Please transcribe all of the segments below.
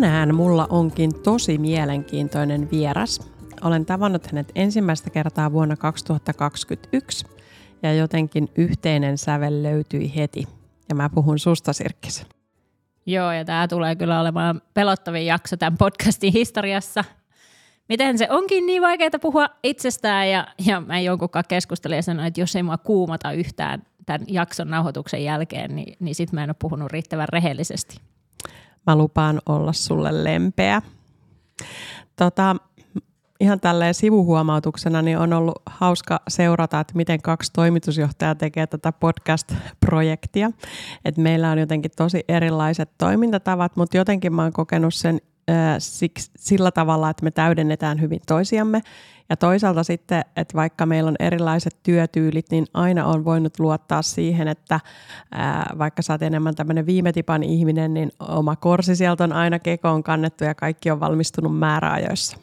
Tänään mulla onkin tosi mielenkiintoinen vieras. Olen tavannut hänet ensimmäistä kertaa vuonna 2021 ja jotenkin yhteinen sävel löytyi heti. Ja mä puhun susta, Sirkkis. Joo, ja tämä tulee kyllä olemaan pelottavin jakso tämän podcastin historiassa. Miten se onkin niin vaikeaa puhua itsestään, ja, ja mä jonkunkaan keskustelin ja sanoin, että jos ei mua kuumata yhtään tämän jakson nauhoituksen jälkeen, niin, niin sit mä en ole puhunut riittävän rehellisesti. Mä lupaan olla sulle lempeä. Tota, ihan tälleen sivuhuomautuksena niin on ollut hauska seurata, että miten kaksi toimitusjohtajaa tekee tätä podcast-projektia. Et meillä on jotenkin tosi erilaiset toimintatavat, mutta jotenkin mä oon kokenut sen siksi, sillä tavalla, että me täydennetään hyvin toisiamme. Ja toisaalta sitten, että vaikka meillä on erilaiset työtyylit, niin aina on voinut luottaa siihen, että ää, vaikka sä oot enemmän tämmöinen viime tipan ihminen, niin oma korsi sieltä on aina kekoon kannettu ja kaikki on valmistunut määräajoissa.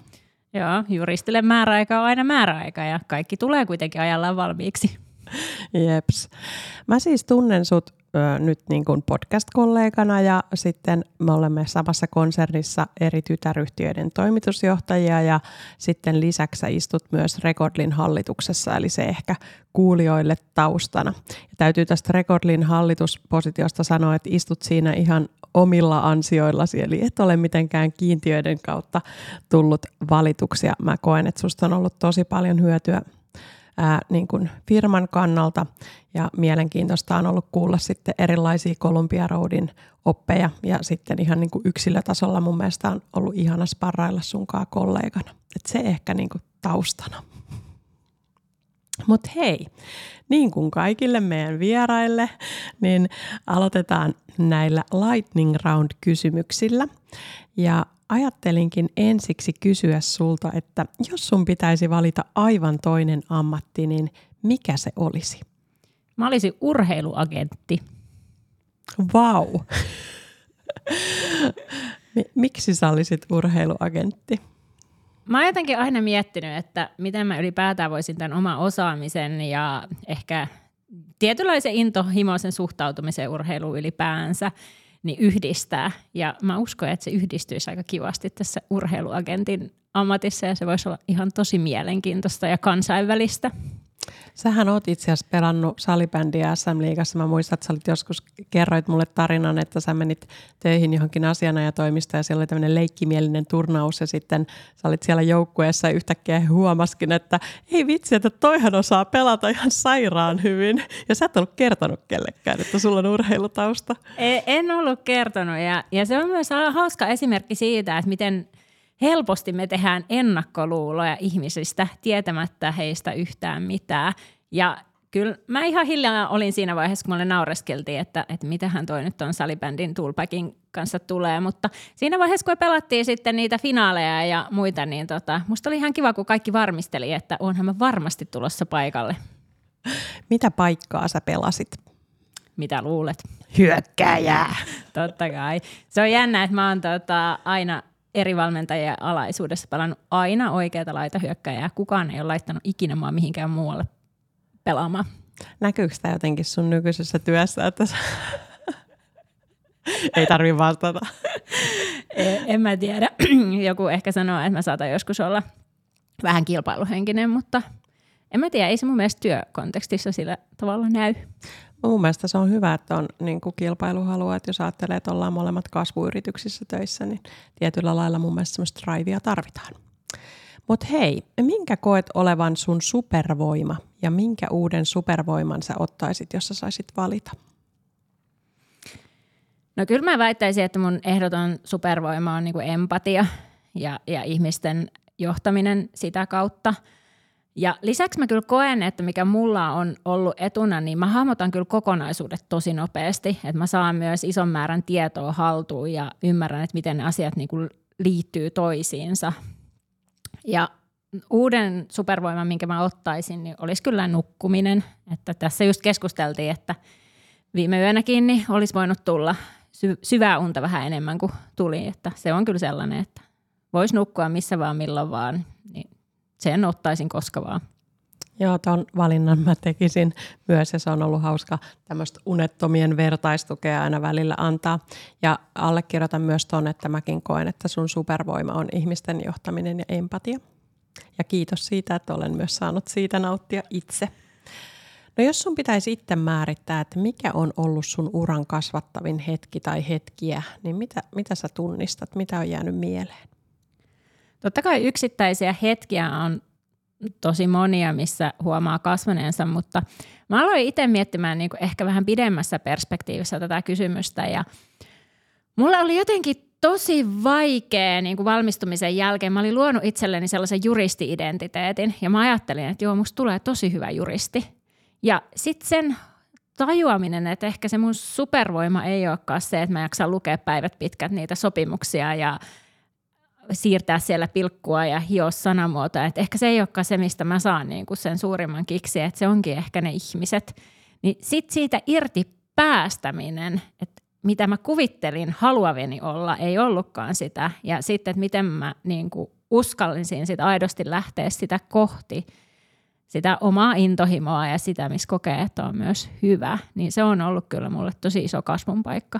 Joo, juristille määräaika on aina määräaika ja kaikki tulee kuitenkin ajallaan valmiiksi. Jeps. Mä siis tunnen sut ö, nyt niin kuin podcast-kollegana ja sitten me olemme samassa konsernissa eri tytäryhtiöiden toimitusjohtajia ja sitten lisäksi istut myös Recordlin hallituksessa, eli se ehkä kuulijoille taustana. Ja täytyy tästä Recordlin hallituspositiosta sanoa, että istut siinä ihan omilla ansioillasi, eli et ole mitenkään kiintiöiden kautta tullut valituksia. Mä koen, että susta on ollut tosi paljon hyötyä ää, niin kuin firman kannalta ja mielenkiintoista on ollut kuulla sitten erilaisia Columbia Roadin oppeja ja sitten ihan niin kuin yksilötasolla mun mielestä on ollut ihana sparrailla sunkaan kollegana. Et se ehkä niin kuin taustana. Mutta hei, niin kuin kaikille meidän vieraille, niin aloitetaan näillä lightning round kysymyksillä. Ja ajattelinkin ensiksi kysyä sulta, että jos sun pitäisi valita aivan toinen ammatti, niin mikä se olisi? Mä olisin urheiluagentti. Vau! Wow. Miksi sä olisit urheiluagentti? Mä oon jotenkin aina miettinyt, että miten mä ylipäätään voisin tämän oma osaamisen ja ehkä tietynlaisen intohimoisen suhtautumisen urheiluun ylipäänsä niin yhdistää. Ja mä uskon, että se yhdistyisi aika kivasti tässä urheiluagentin ammatissa ja se voisi olla ihan tosi mielenkiintoista ja kansainvälistä. Sähän oot itse asiassa pelannut salibändiä SM-liigassa. Mä muistan, että sä olit joskus, kerroit mulle tarinan, että sä menit töihin johonkin asianajotoimistoon ja siellä oli tämmöinen leikkimielinen turnaus ja sitten sä olit siellä joukkueessa yhtäkkiä huomaskin, että ei vitsi, että toihan osaa pelata ihan sairaan hyvin. Ja sä et ollut kertonut kellekään, että sulla on urheilutausta. En, en ollut kertonut ja, ja se on myös hauska esimerkki siitä, että miten – helposti me tehdään ennakkoluuloja ihmisistä tietämättä heistä yhtään mitään. Ja kyllä mä ihan hiljaa olin siinä vaiheessa, kun mulle naureskeltiin, että, että mitähän toi nyt on salibändin Toolpackin kanssa tulee, mutta siinä vaiheessa, kun pelattiin sitten niitä finaaleja ja muita, niin tota, musta oli ihan kiva, kun kaikki varmisteli, että onhan mä varmasti tulossa paikalle. Mitä paikkaa sä pelasit? Mitä luulet? Hyökkäjää. Totta kai. Se on jännä, että mä oon tota, aina eri valmentajien alaisuudessa pelannut aina oikeata laita hyökkäjää. Kukaan ei ole laittanut ikinä mua mihinkään muualle pelaamaan. Näkyykö tämä jotenkin sun nykyisessä työssä, että ei tarvi vastata? en, en mä tiedä. Joku ehkä sanoo, että mä saatan joskus olla vähän kilpailuhenkinen, mutta en mä tiedä, ei se mun mielestä työkontekstissa sillä tavalla näy. Mun mielestä se on hyvä, että on niin kuin kilpailuhalua, että jos ajattelee, että ollaan molemmat kasvuyrityksissä töissä, niin tietyllä lailla mun mielestä semmoista drivea tarvitaan. Mutta hei, minkä koet olevan sun supervoima ja minkä uuden supervoiman sä ottaisit, jos sä saisit valita? No kyllä mä väittäisin, että mun ehdoton supervoima on niin kuin empatia ja, ja ihmisten johtaminen sitä kautta – Ja lisäksi mä kyllä koen, että mikä mulla on ollut etuna, niin mä hahmotan kyllä kokonaisuudet tosi nopeasti. Että mä saan myös ison määrän tietoa haltuun ja ymmärrän, että miten ne asiat niin kuin liittyy toisiinsa. Ja uuden supervoiman, minkä mä ottaisin, niin olisi kyllä nukkuminen. Että tässä just keskusteltiin, että viime yönäkin niin olisi voinut tulla sy- syvää unta vähän enemmän kuin tuli. Että se on kyllä sellainen, että voisi nukkua missä vaan, milloin vaan. Sen ottaisin koska vaan. Joo, tuon valinnan mä tekisin myös ja se on ollut hauska tämmöistä unettomien vertaistukea aina välillä antaa. Ja allekirjoitan myös tuon, että mäkin koen, että sun supervoima on ihmisten johtaminen ja empatia. Ja kiitos siitä, että olen myös saanut siitä nauttia itse. No jos sun pitäisi itse määrittää, että mikä on ollut sun uran kasvattavin hetki tai hetkiä, niin mitä, mitä sä tunnistat, mitä on jäänyt mieleen? Totta kai yksittäisiä hetkiä on tosi monia, missä huomaa kasvaneensa, mutta mä aloin itse miettimään niin kuin ehkä vähän pidemmässä perspektiivissä tätä kysymystä ja mulla oli jotenkin tosi vaikea niin kuin valmistumisen jälkeen. Mä olin luonut itselleni sellaisen juristi-identiteetin ja mä ajattelin, että joo, musta tulee tosi hyvä juristi. Ja sitten sen tajuaminen, että ehkä se mun supervoima ei olekaan se, että mä jaksan lukea päivät pitkät niitä sopimuksia ja siirtää siellä pilkkua ja hioa sanamuotoa. Että ehkä se ei olekaan se, mistä mä saan niin kuin sen suurimman kiksi, että se onkin ehkä ne ihmiset. Niin sitten siitä irti päästäminen, että mitä mä kuvittelin haluaveni olla, ei ollutkaan sitä. Ja sitten, että miten mä niin kuin uskallisin sitä aidosti lähteä sitä kohti, sitä omaa intohimoa ja sitä, missä kokee, että on myös hyvä, niin se on ollut kyllä mulle tosi iso kasvun paikka.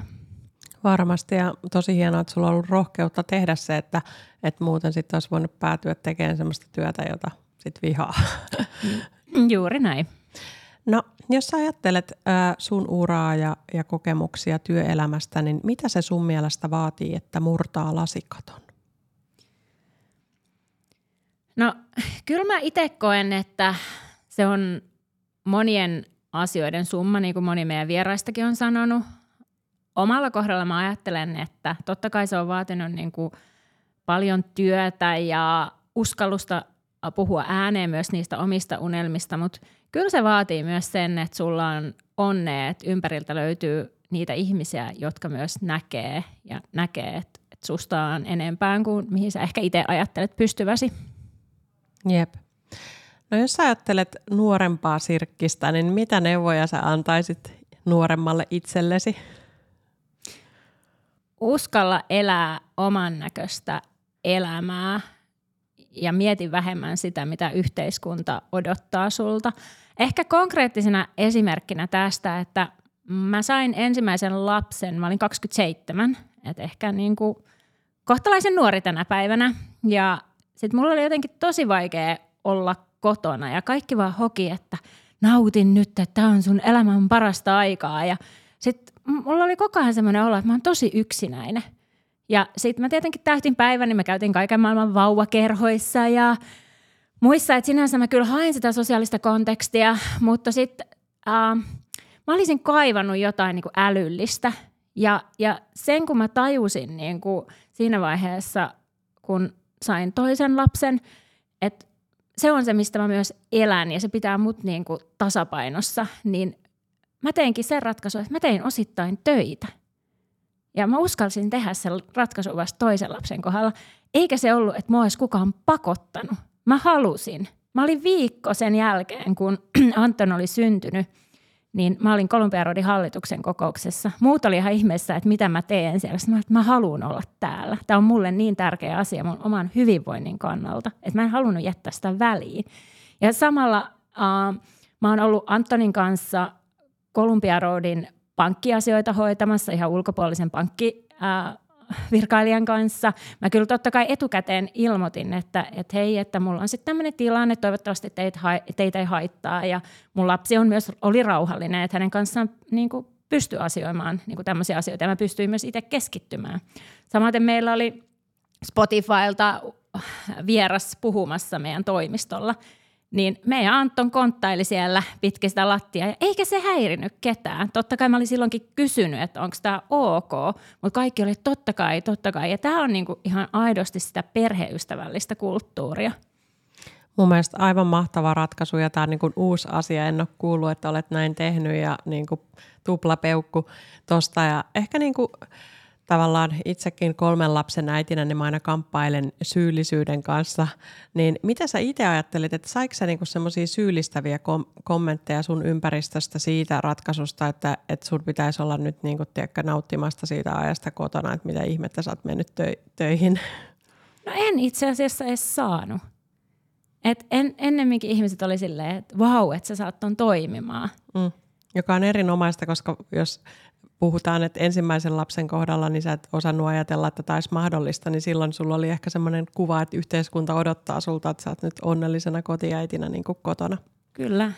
Varmasti ja tosi hienoa, että sulla on ollut rohkeutta tehdä se, että, että muuten sitten olisi voinut päätyä tekemään sellaista työtä, jota sitten vihaa. Juuri näin. No, jos sä ajattelet äh, sun uraa ja, ja kokemuksia työelämästä, niin mitä se sun mielestä vaatii, että murtaa lasikaton? No, kyllä mä itse koen, että se on monien asioiden summa, niin kuin moni meidän vieraistakin on sanonut omalla kohdalla mä ajattelen, että totta kai se on vaatinut niin kuin paljon työtä ja uskallusta puhua ääneen myös niistä omista unelmista, mutta kyllä se vaatii myös sen, että sulla on onne, että ympäriltä löytyy niitä ihmisiä, jotka myös näkee ja näkee, että, susta on enempään kuin mihin sä ehkä itse ajattelet pystyväsi. Jep. No jos sä ajattelet nuorempaa sirkkistä, niin mitä neuvoja sä antaisit nuoremmalle itsellesi? Uskalla elää oman näköistä elämää ja mieti vähemmän sitä, mitä yhteiskunta odottaa sulta. Ehkä konkreettisena esimerkkinä tästä, että mä sain ensimmäisen lapsen, mä olin 27, että ehkä niin kuin kohtalaisen nuori tänä päivänä. Ja sitten mulla oli jotenkin tosi vaikea olla kotona ja kaikki vaan hoki, että nautin nyt, että tämä on sun elämän parasta aikaa. Ja sitten mulla oli koko ajan semmoinen olo, että mä oon tosi yksinäinen. Ja sitten mä tietenkin täytin päivän, niin mä käytin kaiken maailman vauvakerhoissa ja muissa, että sinänsä mä kyllä hain sitä sosiaalista kontekstia, mutta sitten äh, mä olisin kaivannut jotain niin kuin älyllistä. Ja, ja sen kun mä tajusin niin kuin siinä vaiheessa, kun sain toisen lapsen, että se on se, mistä mä myös elän ja se pitää mut niin kuin tasapainossa, niin mä teinkin sen ratkaisun, että mä tein osittain töitä. Ja mä uskalsin tehdä sen ratkaisun vasta toisen lapsen kohdalla. Eikä se ollut, että mua olisi kukaan pakottanut. Mä halusin. Mä olin viikko sen jälkeen, kun Anton oli syntynyt, niin mä olin Kolumbiarodin hallituksen kokouksessa. Muut oli ihan ihmeessä, että mitä mä teen siellä. Sitten mä, että mä haluan olla täällä. Tämä on mulle niin tärkeä asia mun oman hyvinvoinnin kannalta, että mä en halunnut jättää sitä väliin. Ja samalla uh, mä oon ollut Antonin kanssa Columbia Roadin pankkiasioita hoitamassa ihan ulkopuolisen pankki, virkailijan kanssa. Mä kyllä totta kai etukäteen ilmoitin, että, että hei, että mulla on sitten tämmöinen tilanne, toivottavasti teitä, teitä ei haittaa. Ja mun lapsi on myös, oli rauhallinen, että hänen kanssaan niin kuin pystyi asioimaan niin kuin tämmöisiä asioita ja mä pystyin myös itse keskittymään. Samaten meillä oli Spotifylta vieras puhumassa meidän toimistolla niin meidän Anton konttaili siellä pitkin sitä lattiaa, ja eikä se häirinyt ketään. Totta kai mä olin silloinkin kysynyt, että onko tämä ok, mutta kaikki oli totta kai, totta kai. Ja tämä on niinku ihan aidosti sitä perheystävällistä kulttuuria. Mun mielestä aivan mahtava ratkaisu ja tämä on niin kuin uusi asia. En ole kuullut, että olet näin tehnyt ja niin kuin tuplapeukku tosta. Ja ehkä niin kuin tavallaan itsekin kolmen lapsen äitinä, niin mä aina kamppailen syyllisyyden kanssa. Niin mitä sä itse ajattelit, että saiko sä niinku semmoisia syyllistäviä kom- kommentteja sun ympäristöstä siitä ratkaisusta, että, että sun pitäisi olla nyt niinku, tiedätkö, nauttimasta siitä ajasta kotona, että mitä ihmettä sä oot mennyt tö- töihin? No en itse asiassa edes saanut. Et en, ennemminkin ihmiset oli silleen, että vau, että sä saat ton toimimaan. Mm. Joka on erinomaista, koska jos puhutaan, että ensimmäisen lapsen kohdalla niin sä et osannut ajatella, että tämä olisi mahdollista, niin silloin sulla oli ehkä semmoinen kuva, että yhteiskunta odottaa sulta, että sä oot nyt onnellisena kotiäitinä niin kuin kotona. Kyllä.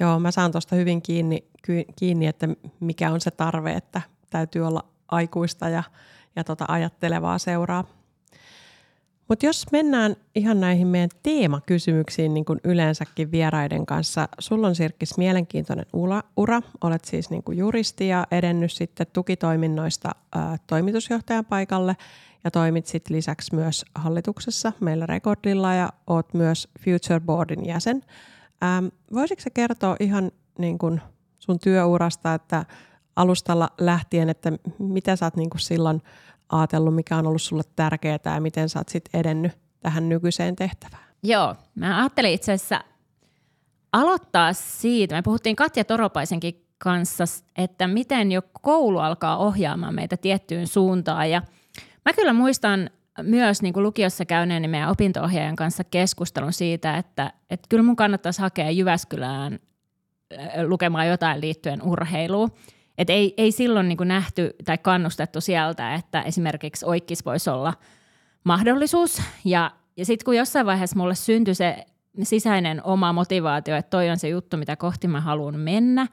Joo, mä saan tuosta hyvin kiinni, kiinni, että mikä on se tarve, että täytyy olla aikuista ja, ja tota ajattelevaa seuraa. Mutta jos mennään ihan näihin meidän teemakysymyksiin niin kuin yleensäkin vieraiden kanssa. Sulla on Sirkkis mielenkiintoinen ura. ura. Olet siis niin kuin juristi ja edennyt sitten tukitoiminnoista ää, toimitusjohtajan paikalle ja toimit sitten lisäksi myös hallituksessa meillä Rekordilla ja oot myös Future Boardin jäsen. Ähm, voisitko kertoa ihan niin kuin sun työurasta, että alustalla lähtien, että mitä sä oot niin kuin silloin ajatellut, mikä on ollut sulle tärkeää ja miten sä oot sit edennyt tähän nykyiseen tehtävään? Joo, mä ajattelin itse asiassa aloittaa siitä, me puhuttiin Katja Toropaisenkin kanssa, että miten jo koulu alkaa ohjaamaan meitä tiettyyn suuntaan ja mä kyllä muistan myös niin kuin lukiossa käyneen meidän opinto-ohjaajan kanssa keskustelun siitä, että, että kyllä mun kannattaisi hakea Jyväskylään lukemaan jotain liittyen urheiluun. Et ei, ei silloin niin nähty tai kannustettu sieltä, että esimerkiksi oikkis voisi olla mahdollisuus. Ja, ja sitten kun jossain vaiheessa mulle syntyi se sisäinen oma motivaatio, että toi on se juttu, mitä kohti mä haluan mennä,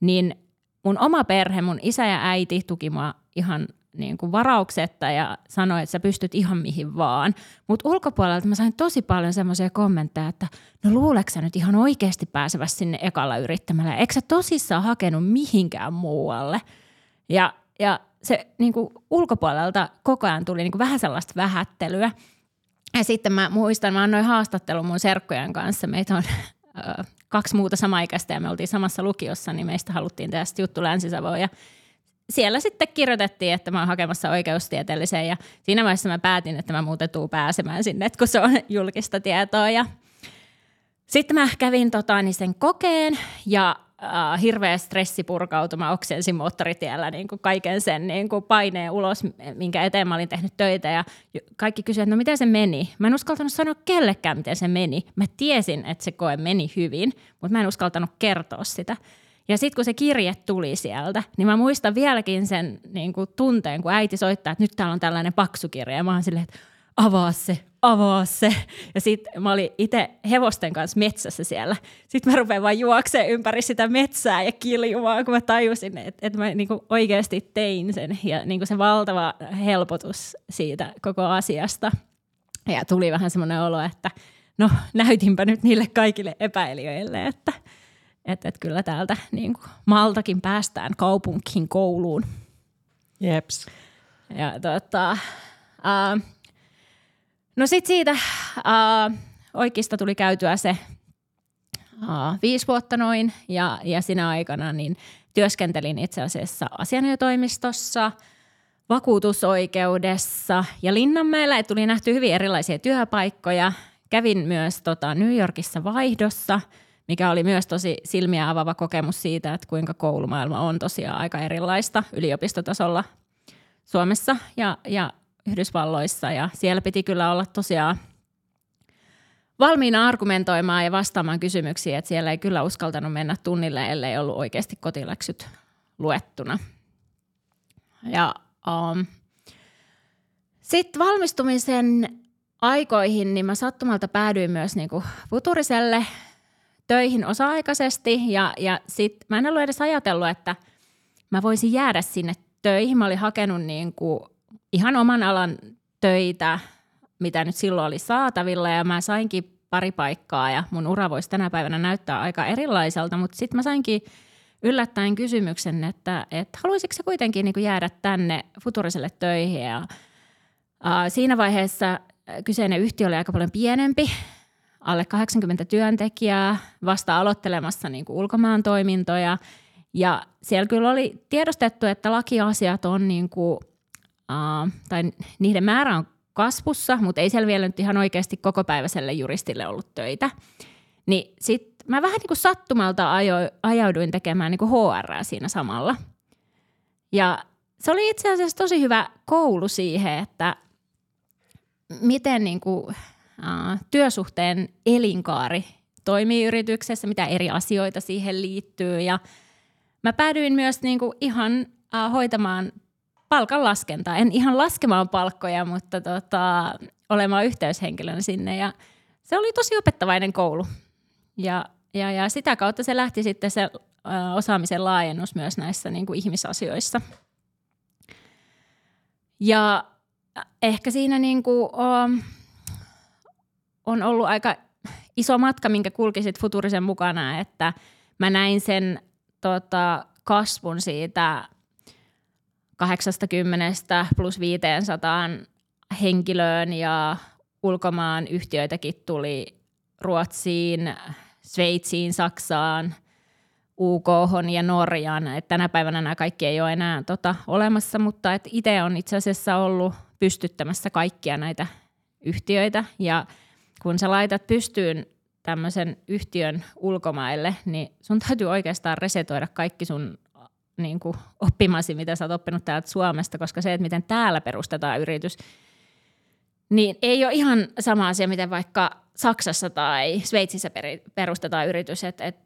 niin mun oma perhe, mun isä ja äiti tuki mua ihan niin kuin varauksetta ja sanoi, että sä pystyt ihan mihin vaan. Mutta ulkopuolelta mä sain tosi paljon semmoisia kommentteja, että no luuleeko sä nyt ihan oikeasti pääsevässä sinne ekalla yrittämällä? Eikö sä tosissaan hakenut mihinkään muualle? Ja, ja se niin kuin ulkopuolelta koko ajan tuli niin kuin vähän sellaista vähättelyä. Ja sitten mä muistan, mä annoin haastattelun mun serkkojen kanssa. Meitä on kaksi muuta samaikäistä ja me oltiin samassa lukiossa, niin meistä haluttiin tehdä juttu länsi ja siellä sitten kirjoitettiin, että mä oon hakemassa oikeustieteelliseen ja siinä vaiheessa mä päätin, että mä muuten tuun pääsemään sinne, kun se on julkista tietoa. Ja sitten mä kävin tota, niin sen kokeen ja äh, hirveä stressi purkautui. Mä oksensin moottoritiellä niin kuin kaiken sen niin kuin paineen ulos, minkä eteen mä olin tehnyt töitä. Ja kaikki kysyivät, että no miten se meni? Mä en uskaltanut sanoa kellekään, miten se meni. Mä tiesin, että se koe meni hyvin, mutta mä en uskaltanut kertoa sitä. Ja sitten kun se kirje tuli sieltä, niin mä muistan vieläkin sen niin kuin tunteen, kun äiti soittaa, että nyt täällä on tällainen paksu kirja. Ja mä oon silleen, että avaa se, avaa se. Ja sitten mä olin itse hevosten kanssa metsässä siellä. Sitten mä rupean vaan juokseen ympäri sitä metsää ja kiljumaan, kun mä tajusin, että, että mä niin kuin oikeasti tein sen. Ja niin kuin se valtava helpotus siitä koko asiasta. Ja tuli vähän semmoinen olo, että no näytinpä nyt niille kaikille epäilijöille, että – että et kyllä täältä niin kuin Maltakin päästään kaupunkiin kouluun. Jeps. Ja tota, uh, no sitten siitä uh, oikeista tuli käytyä se uh, viisi vuotta noin, ja, ja sinä aikana niin työskentelin itse asiassa asianajotoimistossa, vakuutusoikeudessa ja Linnanmäellä, tuli nähty hyvin erilaisia työpaikkoja. Kävin myös tota, New Yorkissa vaihdossa – mikä oli myös tosi silmiä avaava kokemus siitä, että kuinka koulumaailma on tosiaan aika erilaista yliopistotasolla Suomessa ja, ja Yhdysvalloissa. Ja siellä piti kyllä olla tosiaan valmiina argumentoimaan ja vastaamaan kysymyksiin, että siellä ei kyllä uskaltanut mennä tunnille, ellei ollut oikeasti kotiläksyt luettuna. Ja um, sitten valmistumisen aikoihin, niin mä sattumalta päädyin myös niinku Futuriselle töihin osa-aikaisesti ja, ja sitten mä en ollut edes ajatellut, että mä voisin jäädä sinne töihin. Mä olin hakenut niin kuin ihan oman alan töitä, mitä nyt silloin oli saatavilla ja mä sainkin pari paikkaa ja mun ura voisi tänä päivänä näyttää aika erilaiselta, mutta sitten mä sainkin yllättäen kysymyksen, että, että haluaisitko sä kuitenkin niin kuin jäädä tänne Futuriselle töihin ja ää, siinä vaiheessa kyseinen yhtiö oli aika paljon pienempi alle 80 työntekijää, vasta aloittelemassa niin kuin ulkomaan toimintoja. Ja siellä kyllä oli tiedostettu, että lakiasiat on, niin kuin, uh, tai niiden määrä on kasvussa, mutta ei siellä vielä nyt ihan oikeasti kokopäiväiselle juristille ollut töitä. Niin sitten mä vähän niin kuin sattumalta ajo, ajauduin tekemään niin kuin HR siinä samalla. Ja se oli itse asiassa tosi hyvä koulu siihen, että miten niin kuin, työsuhteen elinkaari toimii yrityksessä, mitä eri asioita siihen liittyy. Ja mä päädyin myös niin kuin ihan hoitamaan palkan laskentaa. En ihan laskemaan palkkoja, mutta tota, olemaan yhteyshenkilön sinne. Ja se oli tosi opettavainen koulu. Ja, ja, ja sitä kautta se lähti sitten se osaamisen laajennus myös näissä niin kuin ihmisasioissa. Ja ehkä siinä niin kuin, on, on ollut aika iso matka, minkä kulki sitten Futurisen mukana, että mä näin sen tota, kasvun siitä 80 plus 500 henkilöön ja ulkomaan yhtiöitäkin tuli Ruotsiin, Sveitsiin, Saksaan, UK ja Norjaan. Et tänä päivänä nämä kaikki ei ole enää tota, olemassa, mutta itse on itse asiassa ollut pystyttämässä kaikkia näitä yhtiöitä ja kun sä laitat pystyyn tämmöisen yhtiön ulkomaille, niin sun täytyy oikeastaan resetoida kaikki sun niin kuin oppimasi, mitä sä oot oppinut täältä Suomesta, koska se, että miten täällä perustetaan yritys, niin ei ole ihan sama asia, miten vaikka Saksassa tai Sveitsissä perustetaan yritys, että et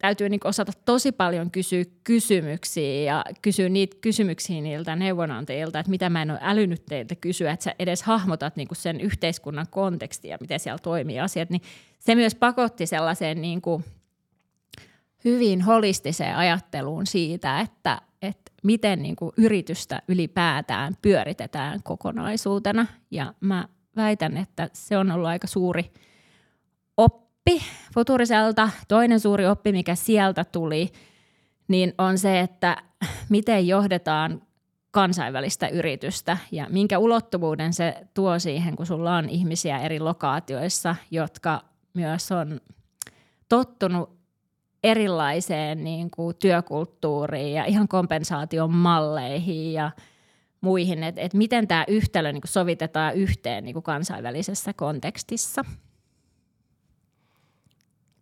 täytyy niin osata tosi paljon kysyä kysymyksiä ja kysyä niitä kysymyksiä niiltä neuvonantajilta, että mitä mä en ole älynyt teiltä kysyä, että sä edes hahmotat niin sen yhteiskunnan kontekstia, miten siellä toimii asiat, niin se myös pakotti sellaiseen niin hyvin holistiseen ajatteluun siitä, että, että miten niin yritystä ylipäätään pyöritetään kokonaisuutena. Ja mä väitän, että se on ollut aika suuri oppi Futuriselta. Toinen suuri oppi, mikä sieltä tuli, niin on se, että miten johdetaan kansainvälistä yritystä ja minkä ulottuvuuden se tuo siihen, kun sulla on ihmisiä eri lokaatioissa, jotka myös on tottunut erilaiseen niin kuin työkulttuuriin ja ihan kompensaation malleihin ja muihin, että et miten tämä yhtälö niin kuin sovitetaan yhteen niin kuin kansainvälisessä kontekstissa.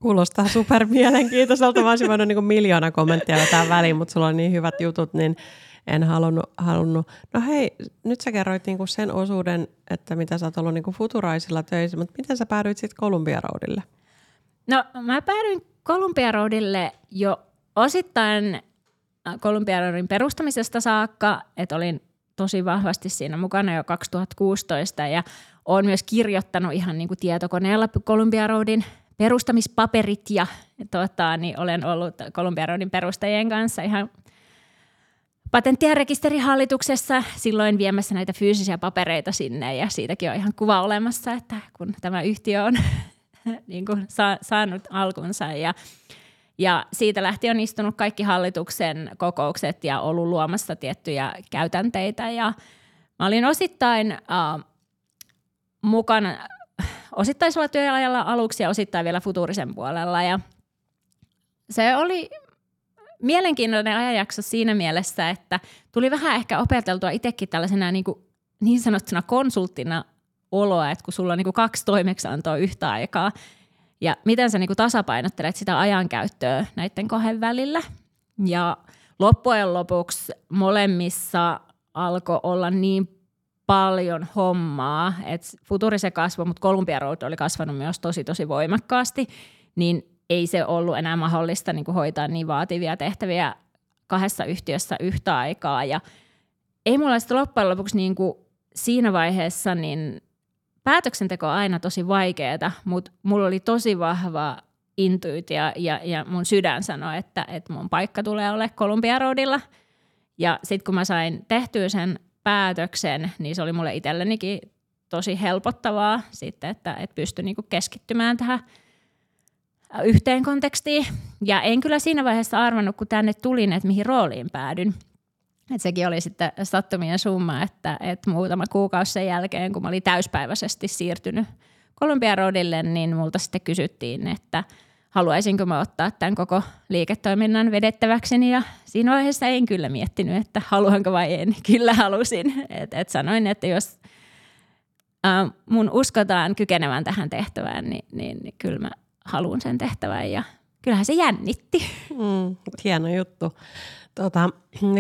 Kuulostaa super mielenkiintoiselta. Mä olisin voinut niin miljoona kommenttia vetää väliin, mutta sulla on niin hyvät jutut, niin en halunnut. halunnut. No hei, nyt sä kerroit niinku sen osuuden, että mitä sä oot ollut niinku futuraisilla töissä, mutta miten sä päädyit sitten Columbia Roadille? No mä päädyin Columbia Roadille jo osittain Columbia äh, Roadin perustamisesta saakka, että olin tosi vahvasti siinä mukana jo 2016 ja olen myös kirjoittanut ihan niin kuin tietokoneella Columbia Roadin perustamispaperit ja tota, niin olen ollut Columbia Roadin perustajien kanssa ihan patentti- ja rekisterihallituksessa silloin viemässä näitä fyysisiä papereita sinne ja siitäkin on ihan kuva olemassa, että kun tämä yhtiö on niin kuin sa- saanut alkunsa ja ja siitä lähtien on istunut kaikki hallituksen kokoukset ja ollut luomassa tiettyjä käytänteitä. Ja mä olin osittain äh, mukana osittaisella työajalla aluksi ja osittain vielä futurisen puolella. Ja se oli mielenkiintoinen ajanjakso siinä mielessä, että tuli vähän ehkä opeteltua itsekin tällaisena niin, kuin, niin sanottuna konsulttina oloa, että kun sulla on niin kuin kaksi toimeksiantoa yhtä aikaa, ja miten sä niin kuin tasapainottelet sitä ajankäyttöä näiden kahden välillä. Ja loppujen lopuksi molemmissa alkoi olla niin paljon hommaa, että Futurise kasvoi, mutta Columbia Road oli kasvanut myös tosi tosi voimakkaasti, niin ei se ollut enää mahdollista niin kuin hoitaa niin vaativia tehtäviä kahdessa yhtiössä yhtä aikaa. Ja ei mulla sitten loppujen lopuksi niin kuin siinä vaiheessa niin päätöksenteko on aina tosi vaikeaa, mutta mulla oli tosi vahva intuitio ja, ja mun sydän sanoi, että, että mun paikka tulee ole Columbia Roadilla. Ja sitten kun mä sain tehtyä sen päätöksen, niin se oli mulle itsellenikin tosi helpottavaa sitten, että, että pystyi niinku keskittymään tähän yhteen kontekstiin. Ja en kyllä siinä vaiheessa arvannut, kun tänne tulin, että mihin rooliin päädyn. Et sekin oli sitten sattumien summa, että, että muutama kuukausi sen jälkeen, kun mä olin täyspäiväisesti siirtynyt Columbia Roadille, niin multa sitten kysyttiin, että haluaisinko mä ottaa tämän koko liiketoiminnan vedettäväkseni ja siinä vaiheessa en kyllä miettinyt, että haluanko vai en. Kyllä halusin. Et, et sanoin, että jos äh, mun uskotaan kykenevän tähän tehtävään, niin, niin, niin kyllä mä haluan sen tehtävän ja kyllähän se jännitti. Mm, hieno juttu. Tota,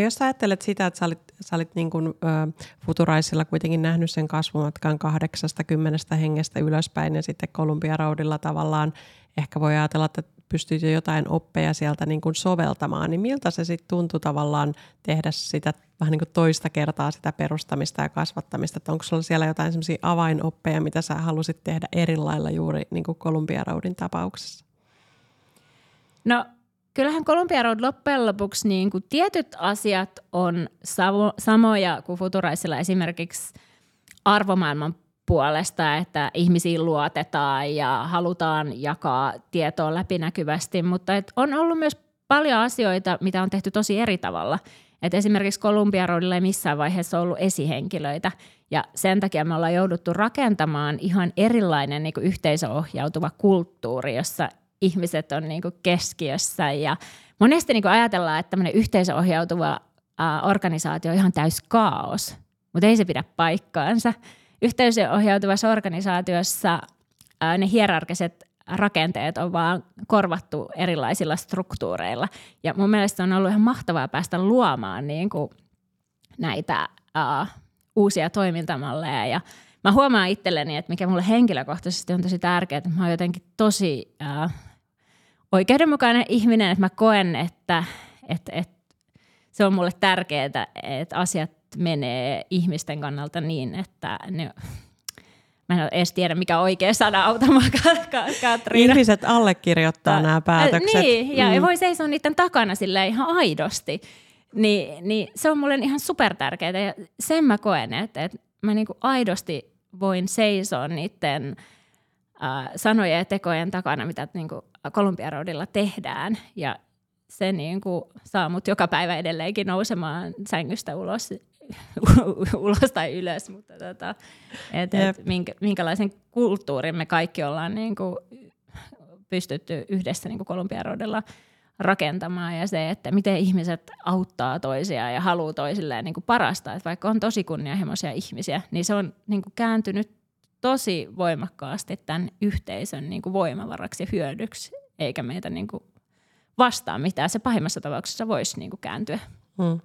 jos ajattelet sitä, että sä olit, sä olit niin kuin, ö, Futuraisilla kuitenkin nähnyt sen kasvumatkan 80 hengestä ylöspäin ja sitten Columbia Roadilla tavallaan ehkä voi ajatella, että pystyt jo jotain oppeja sieltä niin kuin soveltamaan, niin miltä se sitten tuntui tavallaan tehdä sitä vähän niin kuin toista kertaa sitä perustamista ja kasvattamista, että onko sulla siellä jotain semmoisia avainoppeja, mitä sä halusit tehdä eri lailla juuri niin kuin Columbia Roadin tapauksessa? No kyllähän Columbia Road loppujen lopuksi niin kuin tietyt asiat on samo, samoja kuin Futuraisilla esimerkiksi arvomaailman puolesta, että ihmisiin luotetaan ja halutaan jakaa tietoa läpinäkyvästi, mutta et on ollut myös paljon asioita, mitä on tehty tosi eri tavalla. Et esimerkiksi Columbia Roadilla ei missään vaiheessa ollut esihenkilöitä, ja sen takia me ollaan jouduttu rakentamaan ihan erilainen niin yhteisöohjautuva kulttuuri, jossa ihmiset on niin keskiössä. Ja monesti niin ajatellaan, että tämmöinen yhteisöohjautuva organisaatio on ihan täys kaos, mutta ei se pidä paikkaansa – yhteisöohjautuvassa organisaatiossa ää, ne hierarkiset rakenteet on vaan korvattu erilaisilla struktuureilla. Ja mun mielestä on ollut ihan mahtavaa päästä luomaan niin kuin näitä ää, uusia toimintamalleja. Ja mä huomaan itselleni, että mikä mulle henkilökohtaisesti on tosi tärkeää, että mä oon jotenkin tosi ää, oikeudenmukainen ihminen, että mä koen, että, että, että se on mulle tärkeää, että asiat menee ihmisten kannalta niin, että ne, mä en edes tiedä, mikä oikea sana autamaan Katriina. Ihmiset allekirjoittaa nämä päätökset. Niin, ja mm. voi seisoa niiden takana sille ihan aidosti. Ni, niin se on mulle ihan super tärkeää ja sen mä koen, että, että mä niinku aidosti voin seisoa niiden äh, sanojen ja tekojen takana, mitä niinku Columbia Roadilla tehdään. Ja se niinku saa mut joka päivä edelleenkin nousemaan sängystä ulos ulos tai ylös, mutta tota, et, et minkä, minkälaisen kulttuurin me kaikki ollaan niin kuin pystytty yhdessä niin Kolumbiarodella rakentamaan ja se, että miten ihmiset auttaa toisiaan ja haluaa toisilleen niin kuin parasta. Että vaikka on tosi kunnianhimoisia ihmisiä, niin se on niin kuin kääntynyt tosi voimakkaasti tämän yhteisön niin kuin voimavaraksi ja hyödyksi, eikä meitä niin kuin vastaa mitään. Se pahimmassa tapauksessa voisi niin kuin kääntyä Mm.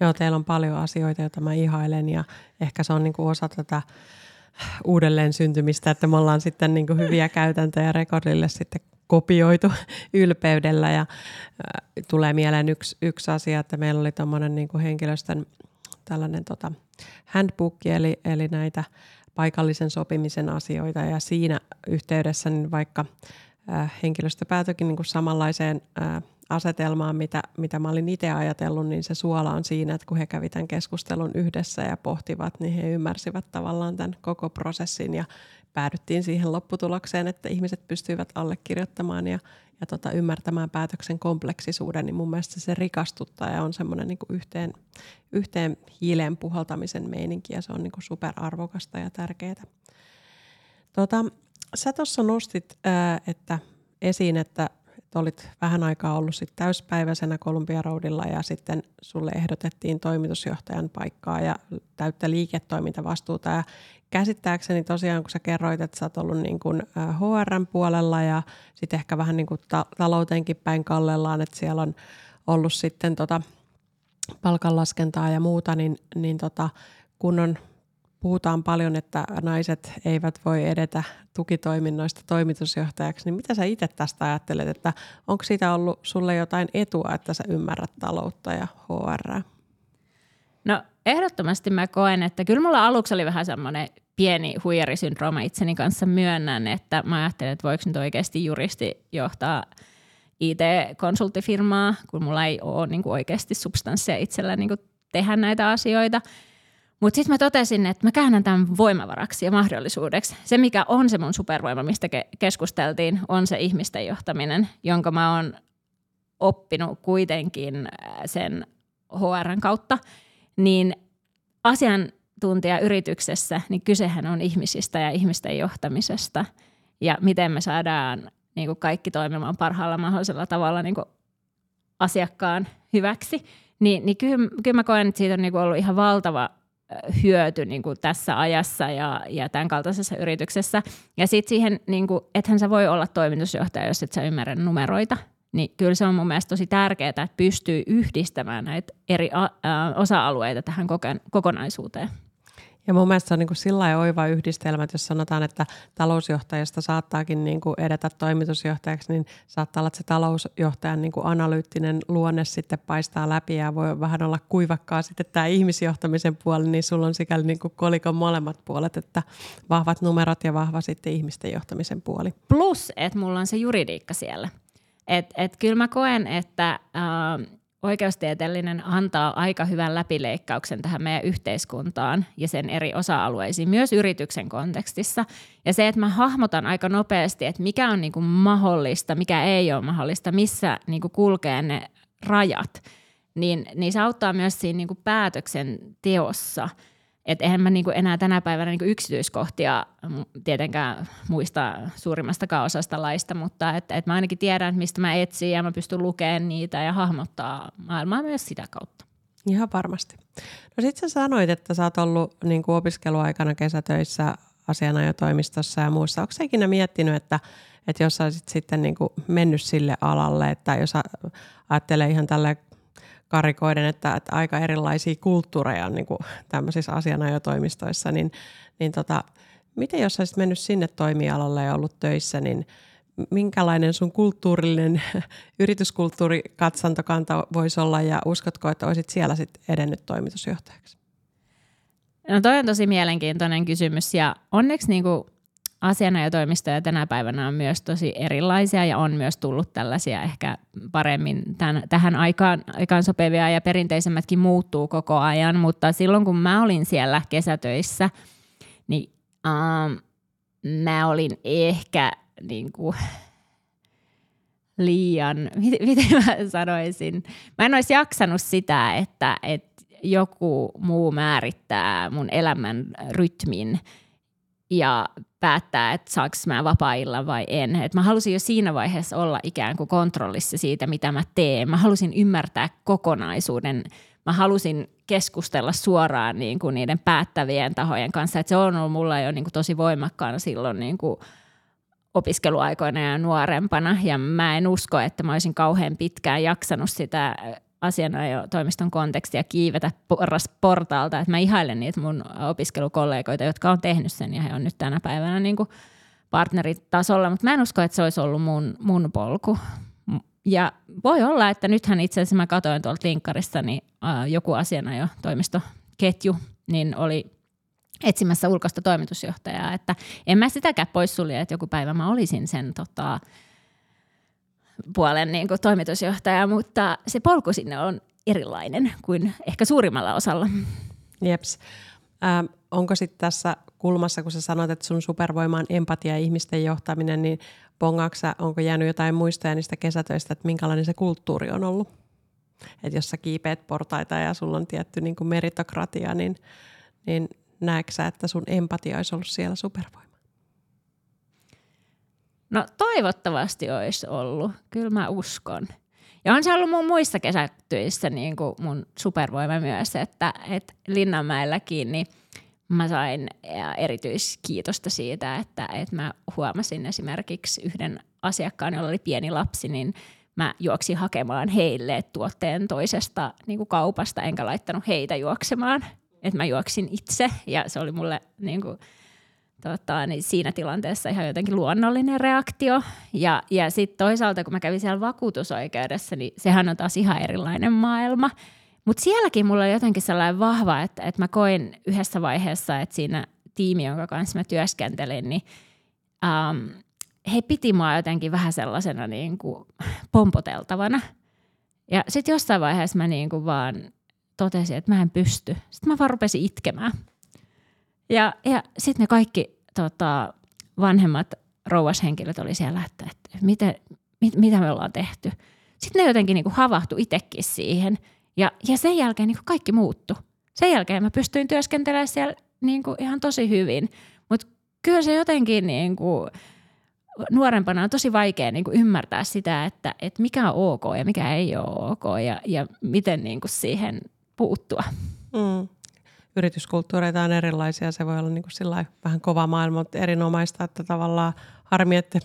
Joo, teillä on paljon asioita, joita mä ihailen ja ehkä se on niin kuin osa tätä uudelleen syntymistä, että me ollaan sitten niin kuin hyviä käytäntöjä rekordille sitten kopioitu ylpeydellä ja äh, tulee mieleen yksi, yksi asia, että meillä oli tuommoinen niin henkilöstön tällainen tota, handbook, eli, eli näitä paikallisen sopimisen asioita ja siinä yhteydessä niin vaikka äh, henkilöstö päätyikin niin samanlaiseen äh, asetelmaan, mitä, mitä mä olin itse ajatellut, niin se suola on siinä, että kun he kävivät tämän keskustelun yhdessä ja pohtivat, niin he ymmärsivät tavallaan tämän koko prosessin ja päädyttiin siihen lopputulokseen, että ihmiset pystyivät allekirjoittamaan ja, ja tota, ymmärtämään päätöksen kompleksisuuden, niin mun mielestä se rikastuttaa ja on semmoinen niin yhteen, yhteen hiileen puhaltamisen meininki ja se on niin kuin superarvokasta ja tärkeää. Tota, sä tuossa nostit, ää, että esiin, että että olit vähän aikaa ollut sit täyspäiväisenä Columbia Roadilla ja sitten sulle ehdotettiin toimitusjohtajan paikkaa ja täyttä liiketoimintavastuuta. Ja käsittääkseni tosiaan, kun sä kerroit, että sä oot ollut niin kuin HRn puolella ja sitten ehkä vähän niin kuin ta- talouteenkin päin kallellaan, että siellä on ollut sitten tota palkanlaskentaa ja muuta, niin, niin tota, kun on puhutaan paljon, että naiset eivät voi edetä tukitoiminnoista toimitusjohtajaksi, niin mitä sä itse tästä ajattelet, että onko siitä ollut sulle jotain etua, että sä ymmärrät taloutta ja HR? No ehdottomasti mä koen, että kyllä mulla aluksi oli vähän semmoinen pieni huijarisyndrooma itseni kanssa myönnän, että mä ajattelin, että voiko nyt oikeasti juristi johtaa IT-konsulttifirmaa, kun mulla ei ole niin kuin oikeasti substanssia itsellä niin kuin tehdä näitä asioita. Mutta sitten mä totesin, että mä käännän tämän voimavaraksi ja mahdollisuudeksi. Se, mikä on se mun supervoima, mistä ke- keskusteltiin, on se ihmisten johtaminen, jonka mä oon oppinut kuitenkin äh, sen HRn kautta. Niin asian tuntia yrityksessä, niin kysehän on ihmisistä ja ihmisten johtamisesta ja miten me saadaan niin kuin kaikki toimimaan parhaalla mahdollisella tavalla niin kuin asiakkaan hyväksi. Niin, niin kyllä, kyllä mä koen, että siitä on niin kuin ollut ihan valtava hyöty niin kuin tässä ajassa ja, ja tämän kaltaisessa yrityksessä. Ja sitten siihen, niin kuin, ethän sä voi olla toimitusjohtaja, jos et sä ymmärrä numeroita. Niin kyllä se on mun mielestä tosi tärkeää, että pystyy yhdistämään näitä eri a, osa-alueita tähän kokonaisuuteen. Ja mun mielestä se on niin kuin sillä oiva yhdistelmä, että jos sanotaan, että talousjohtajasta saattaakin niin kuin edetä toimitusjohtajaksi, niin saattaa olla, että se talousjohtajan niin kuin analyyttinen luonne sitten paistaa läpi ja voi vähän olla kuivakkaa sitten tämä ihmisjohtamisen puoli, niin sulla on sikäli niin kuin kolikon molemmat puolet, että vahvat numerot ja vahva sitten ihmisten johtamisen puoli. Plus, että mulla on se juridiikka siellä. Et, et kyllä mä koen, että äh, oikeustieteellinen antaa aika hyvän läpileikkauksen tähän meidän yhteiskuntaan ja sen eri osa-alueisiin, myös yrityksen kontekstissa. Ja se, että mä hahmotan aika nopeasti, että mikä on niin kuin mahdollista, mikä ei ole mahdollista, missä niin kuin kulkee ne rajat, niin, niin se auttaa myös siinä niin kuin päätöksenteossa – et eihän mä niinku enää tänä päivänä niinku yksityiskohtia tietenkään muista suurimmastakaan osasta laista, mutta et, et mä ainakin tiedän, että mistä mä etsin ja mä pystyn lukemaan niitä ja hahmottaa maailmaa myös sitä kautta. Ihan varmasti. No sit sä sanoit, että sä oot ollut niin kuin opiskeluaikana kesätöissä asianajotoimistossa ja muussa. Onko sä ikinä miettinyt, että, että jos sä olisit sitten niin kuin mennyt sille alalle, että jos ajattelee ihan tälle karikoiden, että, että aika erilaisia kulttuureja on niin kuin tämmöisissä asianajotoimistoissa, niin, niin tota, miten jos olisit mennyt sinne toimialalle ja ollut töissä, niin minkälainen sun kulttuurillinen yrityskulttuurikatsantokanta voisi olla ja uskotko, että olisit siellä sitten edennyt toimitusjohtajaksi? No toi on tosi mielenkiintoinen kysymys ja onneksi niin kuin asianajotoimistoja tänä päivänä on myös tosi erilaisia ja on myös tullut tällaisia ehkä paremmin tämän, tähän aikaan, aikaan sopivia ja perinteisemmätkin muuttuu koko ajan, mutta silloin kun mä olin siellä kesätöissä, niin um, mä olin ehkä niin kuin, liian, miten mä sanoisin, mä en olisi jaksanut sitä, että, että joku muu määrittää mun elämän rytmin. Ja päättää, että saanko mä vapaa vai en. Et mä halusin jo siinä vaiheessa olla ikään kuin kontrollissa siitä, mitä mä teen. Mä halusin ymmärtää kokonaisuuden. Mä halusin keskustella suoraan niin kuin niiden päättävien tahojen kanssa. Et se on ollut mulla jo niin kuin tosi voimakkaana silloin niin kuin opiskeluaikoina ja nuorempana. Ja mä en usko, että mä olisin kauhean pitkään jaksanut sitä asianajotoimiston kontekstia kiivetä porras portaalta. Että mä ihailen niitä mun opiskelukollegoita, jotka on tehnyt sen ja he on nyt tänä päivänä niin kuin partneritasolla, mutta mä en usko, että se olisi ollut mun, mun polku. Ja voi olla, että nythän itse asiassa mä katsoin tuolta linkkarista, niin äh, joku asianajotoimistoketju niin oli etsimässä ulkoista toimitusjohtajaa, että en mä sitäkään poissulje, että joku päivä mä olisin sen tota, puolen niin kuin toimitusjohtaja, mutta se polku sinne on erilainen kuin ehkä suurimmalla osalla. Jeps. Ähm, onko sitten tässä kulmassa, kun sä sanoit, että sun supervoima on empatia ja ihmisten johtaminen, niin pongaksa, onko jäänyt jotain muistoja niistä kesätöistä, että minkälainen se kulttuuri on ollut? Että jos sä kiipeät portaita ja sulla on tietty niin kuin meritokratia, niin, niin näetkö sä, että sun empatia olisi ollut siellä supervoima? No toivottavasti olisi ollut, kyllä mä uskon. Ja on se ollut mun muissa kesätyissä niin kuin mun supervoima myös, että, että Linnanmäelläkin niin mä sain erityiskiitosta siitä, että, että mä huomasin esimerkiksi yhden asiakkaan, jolla oli pieni lapsi, niin mä juoksin hakemaan heille tuotteen toisesta niin kuin kaupasta, enkä laittanut heitä juoksemaan. Että mä juoksin itse ja se oli mulle niin kuin, tota, niin siinä tilanteessa ihan jotenkin luonnollinen reaktio. Ja, ja sitten toisaalta, kun mä kävin siellä vakuutusoikeudessa, niin sehän on taas ihan erilainen maailma. Mutta sielläkin mulla oli jotenkin sellainen vahva, että, että mä koin yhdessä vaiheessa, että siinä tiimi, jonka kanssa mä työskentelin, niin um, he piti mua jotenkin vähän sellaisena niin kuin pompoteltavana. Ja sitten jossain vaiheessa mä niin kuin vaan totesin, että mä en pysty. Sitten mä vaan rupesin itkemään. Ja, ja sitten ne kaikki tota, vanhemmat rouvashenkilöt oli siellä, että, että miten, mit, mitä me ollaan tehty. Sitten ne jotenkin niin havahtu itsekin siihen. Ja, ja sen jälkeen niin kaikki muuttu. sen jälkeen mä pystyin työskentelemään siellä niin kuin ihan tosi hyvin. Mutta kyllä se jotenkin niin kuin, nuorempana on tosi vaikea niin kuin ymmärtää sitä, että, että mikä on ok ja mikä ei ole ok ja, ja miten niin kuin siihen puuttua. Mm. Yrityskulttuureita on erilaisia, se voi olla niin kuin vähän kova maailma, mutta erinomaista, että tavallaan harmi, että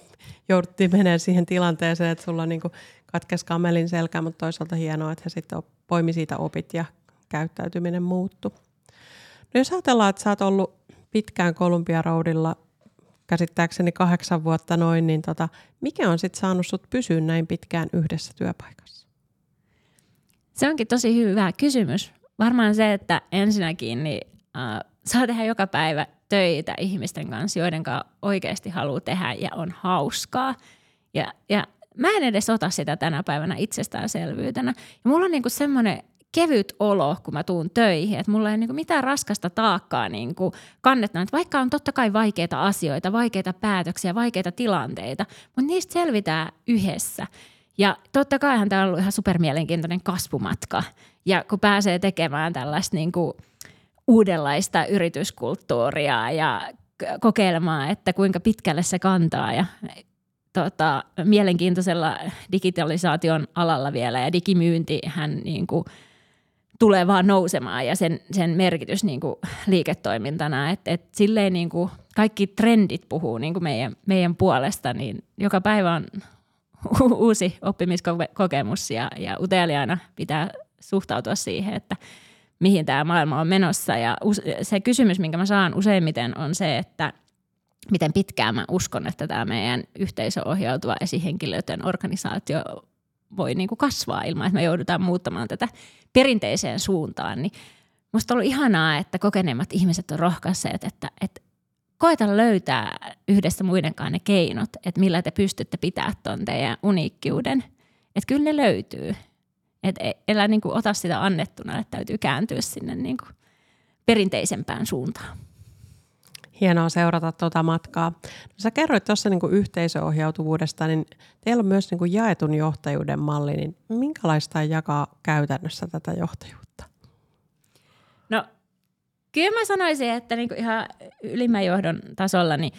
jouduttiin menemään siihen tilanteeseen, että sulla niin katkesi kamelin selkä, mutta toisaalta hienoa, että he sitten poimi siitä opit ja käyttäytyminen muuttu. No jos ajatellaan, että sä oot ollut pitkään Columbia Roadilla, käsittääkseni kahdeksan vuotta noin, niin tota, mikä on sitten saanut sut pysyä näin pitkään yhdessä työpaikassa? Se onkin tosi hyvä kysymys. Varmaan se, että ensinnäkin niin, äh, saa tehdä joka päivä töitä ihmisten kanssa, joiden kanssa oikeasti haluaa tehdä ja on hauskaa. Ja, ja mä en edes ota sitä tänä päivänä itsestäänselvyytenä. Ja mulla on niinku semmoinen kevyt olo, kun mä tuun töihin, että mulla ei niinku mitään raskasta taakkaa niinku kannettuna. Että vaikka on totta kai vaikeita asioita, vaikeita päätöksiä, vaikeita tilanteita, mutta niistä selvitään yhdessä. Ja totta kaihan tämä on ollut ihan supermielenkiintoinen kasvumatka. Ja kun pääsee tekemään tällaista niinku uudenlaista yrityskulttuuria ja kokeilemaan, että kuinka pitkälle se kantaa ja tota, mielenkiintoisella digitalisaation alalla vielä ja digimyynti hän niin kuin tulee vaan nousemaan ja sen, sen merkitys niin kuin liiketoimintana, että et silleen niin kuin kaikki trendit puhuu niin kuin meidän, meidän puolesta, niin joka päivä on uusi oppimiskokemus ja, ja uteliaana pitää suhtautua siihen, että mihin tämä maailma on menossa ja se kysymys, minkä mä saan useimmiten on se, että – miten pitkään mä uskon, että tämä meidän yhteisöohjautuva esihenkilöiden organisaatio voi niin kuin kasvaa ilman, että me joudutaan muuttamaan tätä perinteiseen suuntaan. Niin musta on ollut ihanaa, että kokeneemmat ihmiset on rohkaisseet, että, että koeta löytää yhdessä muiden kanssa ne keinot, että millä te pystytte pitää tuon teidän uniikkiuden. Että kyllä ne löytyy. Että e, elä niin kuin ota sitä annettuna, että täytyy kääntyä sinne niin kuin perinteisempään suuntaan. Hienoa seurata tuota matkaa. No, sä kerroit tuossa niin yhteisöohjautuvuudesta, niin teillä on myös niin kuin jaetun johtajuuden malli, niin minkälaista jakaa käytännössä tätä johtajuutta? No kyllä mä sanoisin, että niin kuin ihan ylimmän johdon tasolla, niin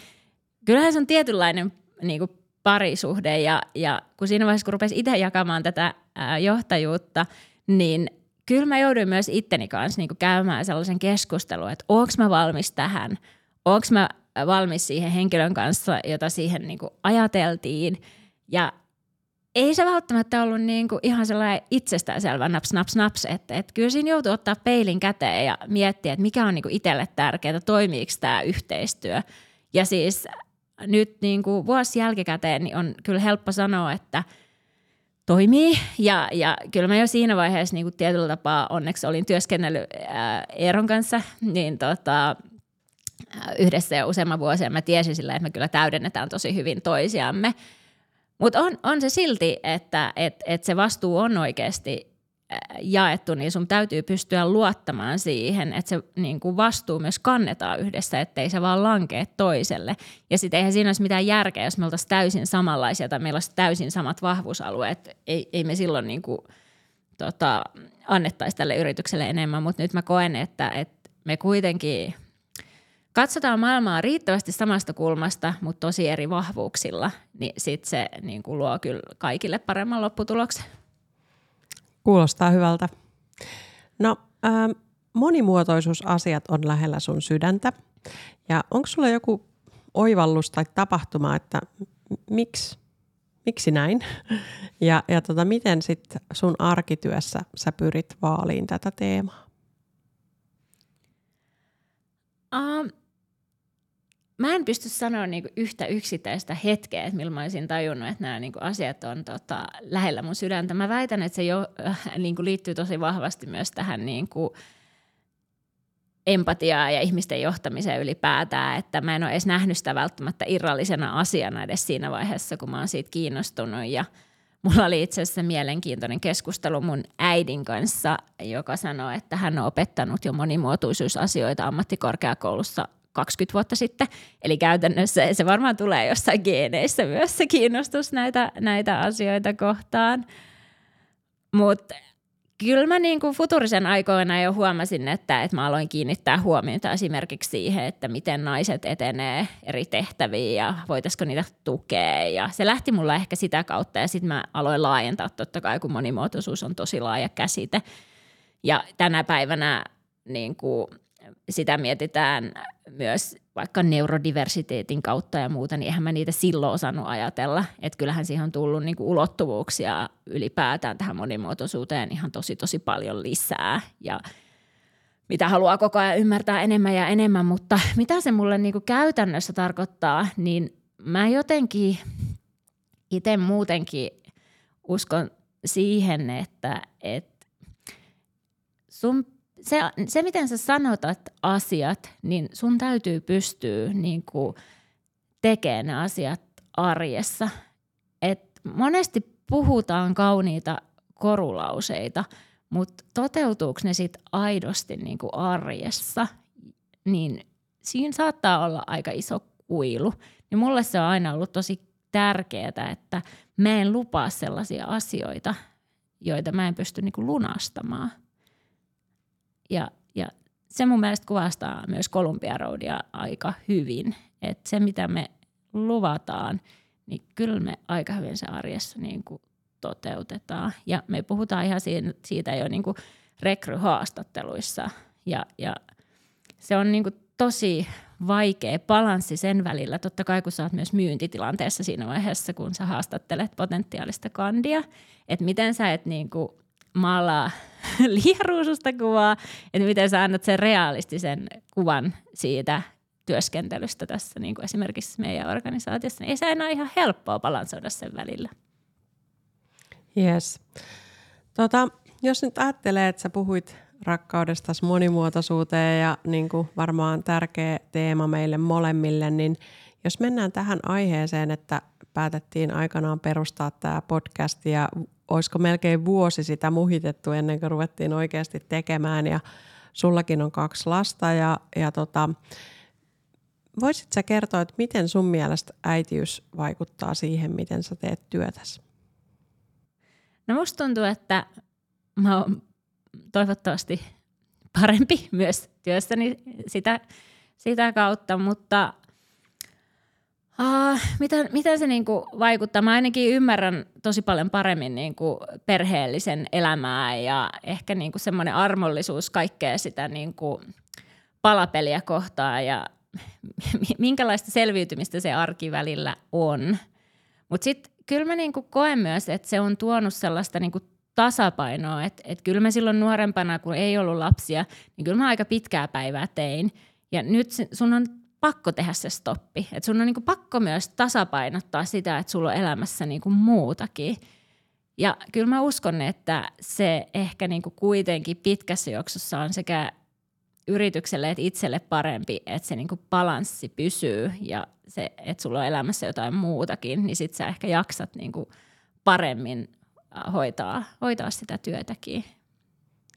kyllähän se on tietynlainen niin kuin parisuhde ja, ja kun siinä vaiheessa, kun rupesi itse jakamaan tätä ää, johtajuutta, niin kyllä mä jouduin myös itteni kanssa niin käymään sellaisen keskustelun, että onko mä valmis tähän – onko mä valmis siihen henkilön kanssa, jota siihen niin ajateltiin. Ja ei se välttämättä ollut niin kuin ihan sellainen itsestäänselvä naps, naps, naps, että, että kyllä siinä joutuu ottaa peilin käteen ja miettiä, että mikä on niin kuin itselle tärkeää, toimiiko tämä yhteistyö. Ja siis nyt niin kuin vuosi jälkikäteen niin on kyllä helppo sanoa, että toimii. Ja, ja kyllä mä jo siinä vaiheessa niin kuin tietyllä tapaa onneksi olin työskennellyt ää, Eeron kanssa, niin tota, yhdessä jo useamman vuosia. Mä tiesin sillä, että me kyllä täydennetään tosi hyvin toisiamme. Mutta on, on se silti, että et, et se vastuu on oikeasti jaettu, niin sun täytyy pystyä luottamaan siihen, että se niin kuin vastuu myös kannetaan yhdessä, ettei se vaan lankee toiselle. Ja sitten eihän siinä olisi mitään järkeä, jos me oltaisiin täysin samanlaisia tai meillä olisi täysin samat vahvuusalueet. Ei, ei me silloin niin kuin, tota, annettaisi tälle yritykselle enemmän, mutta nyt mä koen, että, että me kuitenkin – katsotaan maailmaa riittävästi samasta kulmasta, mutta tosi eri vahvuuksilla, niin sitten se niin kuin luo kyllä kaikille paremman lopputuloksen. Kuulostaa hyvältä. No, ähm, monimuotoisuusasiat on lähellä sun sydäntä. Ja onko sulla joku oivallus tai tapahtuma, että miksi, miksi näin? Ja, ja tota, miten sitten sun arkityössä sä pyrit vaaliin tätä teemaa? Um, mä en pysty sanoa niinku yhtä yksittäistä hetkeä, että milloin mä olisin tajunnut, että nämä niinku asiat on tota, lähellä mun sydäntä. Mä väitän, että se jo äh, niinku liittyy tosi vahvasti myös tähän niinku, empatiaa ja ihmisten johtamiseen ylipäätään, että mä en ole edes nähnyt sitä välttämättä irrallisena asiana edes siinä vaiheessa, kun mä oon siitä kiinnostunut ja Mulla oli itse asiassa mielenkiintoinen keskustelu mun äidin kanssa, joka sanoi, että hän on opettanut jo monimuotoisuusasioita ammattikorkeakoulussa 20 vuotta sitten. Eli käytännössä se varmaan tulee jossain geeneissä myös se kiinnostus näitä, näitä asioita kohtaan. Mutta kyllä mä niin kuin futurisen aikoina jo huomasin, että, että mä aloin kiinnittää huomiota esimerkiksi siihen, että miten naiset etenee eri tehtäviin ja voitaisiko niitä tukea. Ja se lähti mulla ehkä sitä kautta ja sitten mä aloin laajentaa totta kai, kun monimuotoisuus on tosi laaja käsite. Ja tänä päivänä niin kuin sitä mietitään myös vaikka neurodiversiteetin kautta ja muuta, niin eihän mä niitä silloin osannut ajatella. Että kyllähän siihen on tullut niin kuin ulottuvuuksia ylipäätään tähän monimuotoisuuteen ihan tosi tosi paljon lisää. Ja mitä haluaa koko ajan ymmärtää enemmän ja enemmän, mutta mitä se mulle niin kuin käytännössä tarkoittaa, niin mä jotenkin itse muutenkin uskon siihen, että, että sun se, se, miten sä sanotat asiat, niin sun täytyy pystyä niin tekemään ne asiat arjessa. Et monesti puhutaan kauniita korulauseita, mutta toteutuuko ne sitten aidosti niin arjessa, niin siinä saattaa olla aika iso kuilu. Niin mulle se on aina ollut tosi tärkeää, että mä en lupaa sellaisia asioita, joita mä en pysty niin lunastamaan – ja, ja se mun mielestä kuvastaa myös Columbia Roadia aika hyvin, että se mitä me luvataan, niin kyllä me aika hyvin se arjessa niin kuin toteutetaan. Ja me puhutaan ihan siitä jo niin kuin rekryhaastatteluissa ja, ja se on niin kuin tosi vaikea balanssi sen välillä. Totta kai kun sä oot myös myyntitilanteessa siinä vaiheessa, kun sä haastattelet potentiaalista kandia, että miten sä et niin kuin maalaa liian kuvaa, että miten sä annat sen realistisen kuvan siitä työskentelystä tässä niin kuin esimerkiksi meidän organisaatiossa, niin ei se aina ole ihan helppoa balansoida sen välillä. Yes. Tota, jos nyt ajattelee, että sä puhuit rakkaudesta monimuotoisuuteen ja niin kuin varmaan tärkeä teema meille molemmille, niin jos mennään tähän aiheeseen, että päätettiin aikanaan perustaa tämä podcast ja olisiko melkein vuosi sitä muhitettu ennen kuin ruvettiin oikeasti tekemään ja sullakin on kaksi lasta ja, ja tota, voisit sä kertoa, että miten sun mielestä äitiys vaikuttaa siihen, miten sä teet työtäsi? No musta tuntuu, että mä oon toivottavasti parempi myös työstäni sitä, sitä kautta, mutta Uh, miten, miten se niinku vaikuttaa? Mä ainakin ymmärrän tosi paljon paremmin niinku perheellisen elämää ja ehkä niinku semmoinen armollisuus kaikkea sitä niinku palapeliä kohtaan ja minkälaista selviytymistä se arki välillä on. Mutta sitten kyllä mä niinku koen myös, että se on tuonut sellaista niinku tasapainoa, että et kyllä mä silloin nuorempana, kun ei ollut lapsia, niin kyllä mä aika pitkää päivää tein. Ja nyt sun on pakko tehdä se stoppi. Että sun on niinku pakko myös tasapainottaa sitä, että sulla on elämässä niinku muutakin. Ja kyllä mä uskon, että se ehkä niinku kuitenkin pitkässä juoksussa on sekä yritykselle että itselle parempi, että se niinku balanssi pysyy ja se, että sulla on elämässä jotain muutakin, niin sit sä ehkä jaksat niinku paremmin äh, hoitaa, hoitaa sitä työtäkin.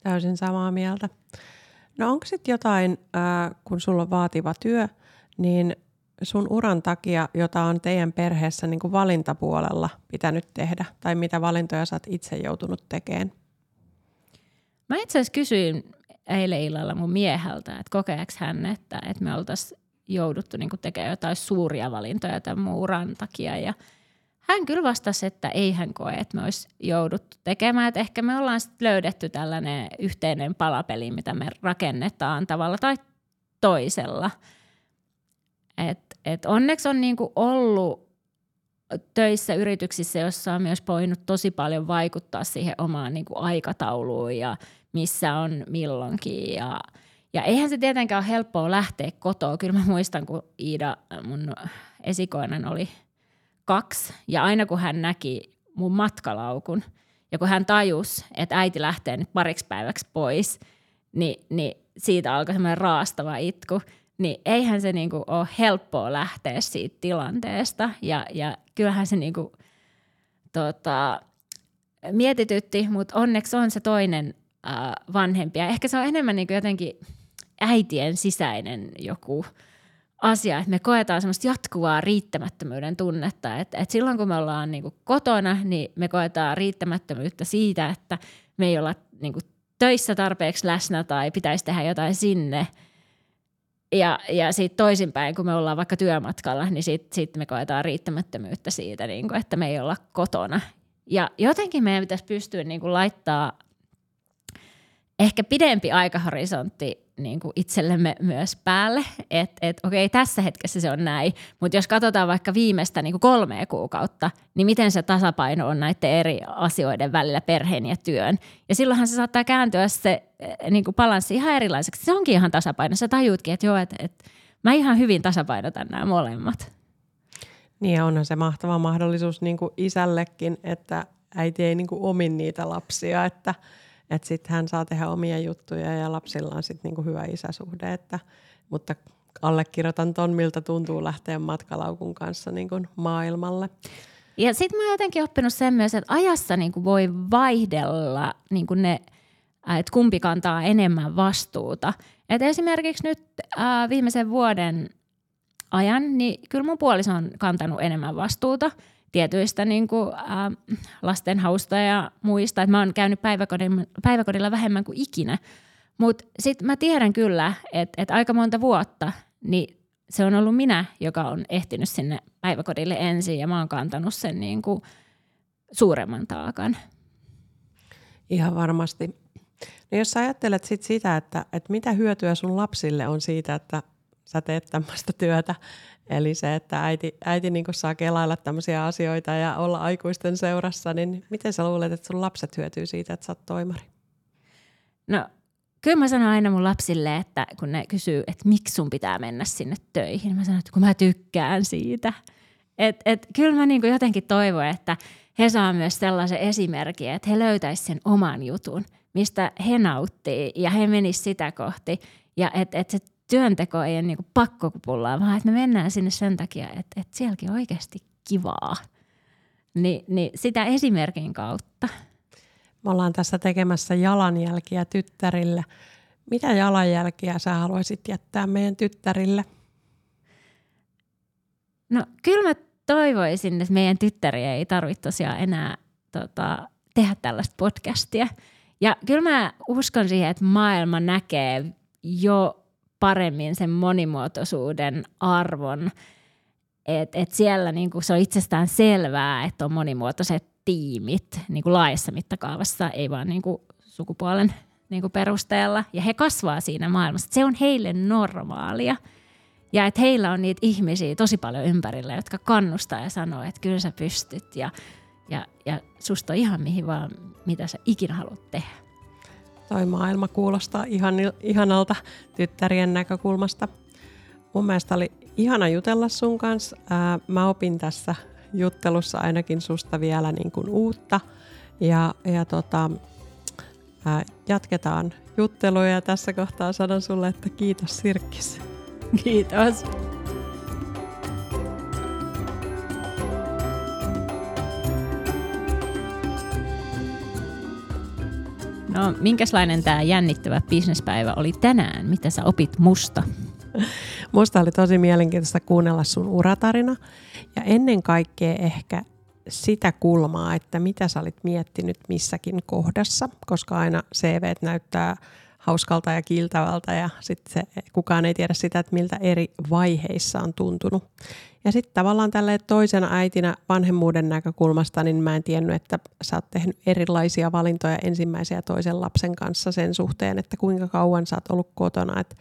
Täysin samaa mieltä. No onko sitten jotain, äh, kun sulla on vaativa työ – niin sun uran takia, jota on teidän perheessä niin kuin valintapuolella pitänyt tehdä, tai mitä valintoja sä oot itse joutunut tekemään? Mä itse asiassa kysyin eilen illalla mun mieheltä, että kokeeks hän, että, että me oltaisiin jouduttu niin tekemään jotain suuria valintoja tämän mun uran takia. Ja hän kyllä vastasi, että ei hän koe, että me olisi jouduttu tekemään. Että ehkä me ollaan sitten löydetty tällainen yhteinen palapeli, mitä me rakennetaan tavalla tai toisella – et, onneksi on niinku ollut töissä yrityksissä, joissa on myös voinut tosi paljon vaikuttaa siihen omaan niinku aikatauluun ja missä on milloinkin. Ja, ja eihän se tietenkään ole helppoa lähteä kotoa. Kyllä mä muistan, kun Iida, mun esikoinen oli kaksi ja aina kun hän näki mun matkalaukun ja kun hän tajus, että äiti lähtee nyt pariksi päiväksi pois, niin, niin siitä alkoi semmoinen raastava itku – niin eihän se niinku ole helppoa lähteä siitä tilanteesta. Ja, ja kyllähän se niinku, tota, mietitytti, mutta onneksi on se toinen äh, vanhempi. Ja ehkä se on enemmän niinku jotenkin äitien sisäinen joku asia, että me koetaan semmoista jatkuvaa riittämättömyyden tunnetta. Että et silloin kun me ollaan niinku kotona, niin me koetaan riittämättömyyttä siitä, että me ei olla niin kuin, töissä tarpeeksi läsnä tai pitäisi tehdä jotain sinne. Ja, ja sitten toisinpäin, kun me ollaan vaikka työmatkalla, niin sitten sit me koetaan riittämättömyyttä siitä, niin kuin, että me ei olla kotona. Ja jotenkin meidän pitäisi pystyä niin kuin, laittaa ehkä pidempi aikahorisontti niin kuin itsellemme myös päälle, että et, okei, tässä hetkessä se on näin, mutta jos katsotaan vaikka viimeistä niin kuin kolmea kuukautta, niin miten se tasapaino on näiden eri asioiden välillä, perheen ja työn. Ja silloinhan se saattaa kääntyä se eh, niin kuin balanssi ihan erilaiseksi. Se onkin ihan tasapaino. Sä tajuutkin, että joo, että, että mä ihan hyvin tasapainotan nämä molemmat. Niin ja onhan se mahtava mahdollisuus niin kuin isällekin, että äiti ei niin kuin omin niitä lapsia, että – että sitten hän saa tehdä omia juttuja ja lapsilla on sitten niinku hyvä isäsuhde. Että, mutta allekirjoitan ton, miltä tuntuu lähteä matkalaukun kanssa niinku maailmalle. Ja sitten mä oon jotenkin oppinut sen myös, että ajassa niinku voi vaihdella niinku ne, että kumpi kantaa enemmän vastuuta. Et esimerkiksi nyt äh, viimeisen vuoden ajan, niin kyllä mun puoliso on kantanut enemmän vastuuta – tietyistä niin kuin, äh, lastenhausta ja muista. Et mä oon käynyt päiväkodilla, päiväkodilla vähemmän kuin ikinä. Mutta sitten mä tiedän kyllä, että et aika monta vuotta niin se on ollut minä, joka on ehtinyt sinne päiväkodille ensin ja mä oon kantanut sen niin kuin suuremman taakan. Ihan varmasti. No jos sä ajattelet sit sitä, että, että mitä hyötyä sun lapsille on siitä, että sä teet tämmöistä työtä, Eli se, että äiti, äiti niin saa kelailla tämmöisiä asioita ja olla aikuisten seurassa, niin miten sä luulet, että sun lapset hyötyy siitä, että sä oot toimari? No kyllä mä sanon aina mun lapsille, että kun ne kysyy, että miksi sun pitää mennä sinne töihin, mä sanon, että kun mä tykkään siitä. Et, et, kyllä mä niin jotenkin toivon, että he saa myös sellaisen esimerkin, että he löytäisivät sen oman jutun, mistä he nauttii ja he menisivät sitä kohti. Ja että et se työnteko ei ole niin pakkokupullaa, vaan että me mennään sinne sen takia, että, että sielläkin on oikeasti kivaa. Ni, niin sitä esimerkin kautta. Me ollaan tässä tekemässä jalanjälkiä tyttärille. Mitä jalanjälkiä sä haluaisit jättää meidän tyttärille? No kyllä mä toivoisin, että meidän tyttäriä ei tarvitse tosiaan enää tota, tehdä tällaista podcastia. Ja kyllä mä uskon siihen, että maailma näkee jo paremmin sen monimuotoisuuden arvon. että et siellä niinku se on itsestään selvää, että on monimuotoiset tiimit niinku laajassa mittakaavassa, ei vaan niinku sukupuolen niinku perusteella. Ja he kasvaa siinä maailmassa. Se on heille normaalia. Ja että heillä on niitä ihmisiä tosi paljon ympärillä, jotka kannustaa ja sanoo, että kyllä sä pystyt ja, ja, ja susta on ihan mihin vaan, mitä sä ikinä haluat tehdä toi maailma kuulostaa ihan, ihanalta tyttärien näkökulmasta. Mun mielestä oli ihana jutella sun kanssa. Ää, mä opin tässä juttelussa ainakin susta vielä niin kuin uutta. Ja, ja tota, ää, jatketaan juttelua ja tässä kohtaa sanon sulle, että kiitos Sirkkis. Kiitos. No, minkälainen tämä jännittävä bisnespäivä oli tänään? Mitä sä opit musta? Musta oli tosi mielenkiintoista kuunnella sun uratarina ja ennen kaikkea ehkä sitä kulmaa, että mitä sä olit miettinyt missäkin kohdassa, koska aina CV näyttää hauskalta ja kiiltävältä ja sitten kukaan ei tiedä sitä, että miltä eri vaiheissa on tuntunut. Ja sitten tavallaan tälle toisena äitinä vanhemmuuden näkökulmasta, niin mä en tiennyt, että sä oot tehnyt erilaisia valintoja ensimmäisen ja toisen lapsen kanssa sen suhteen, että kuinka kauan sä oot ollut kotona. Et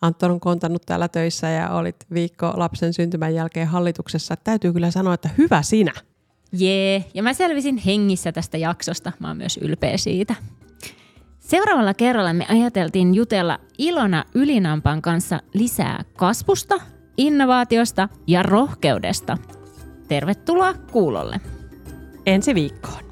Anton on kontannut täällä töissä ja olit viikko lapsen syntymän jälkeen hallituksessa. Et täytyy kyllä sanoa, että hyvä sinä. Jee, ja mä selvisin hengissä tästä jaksosta. Mä oon myös ylpeä siitä. Seuraavalla kerralla me ajateltiin jutella Ilona Ylinampan kanssa lisää kasvusta, innovaatiosta ja rohkeudesta. Tervetuloa kuulolle. Ensi viikkoon.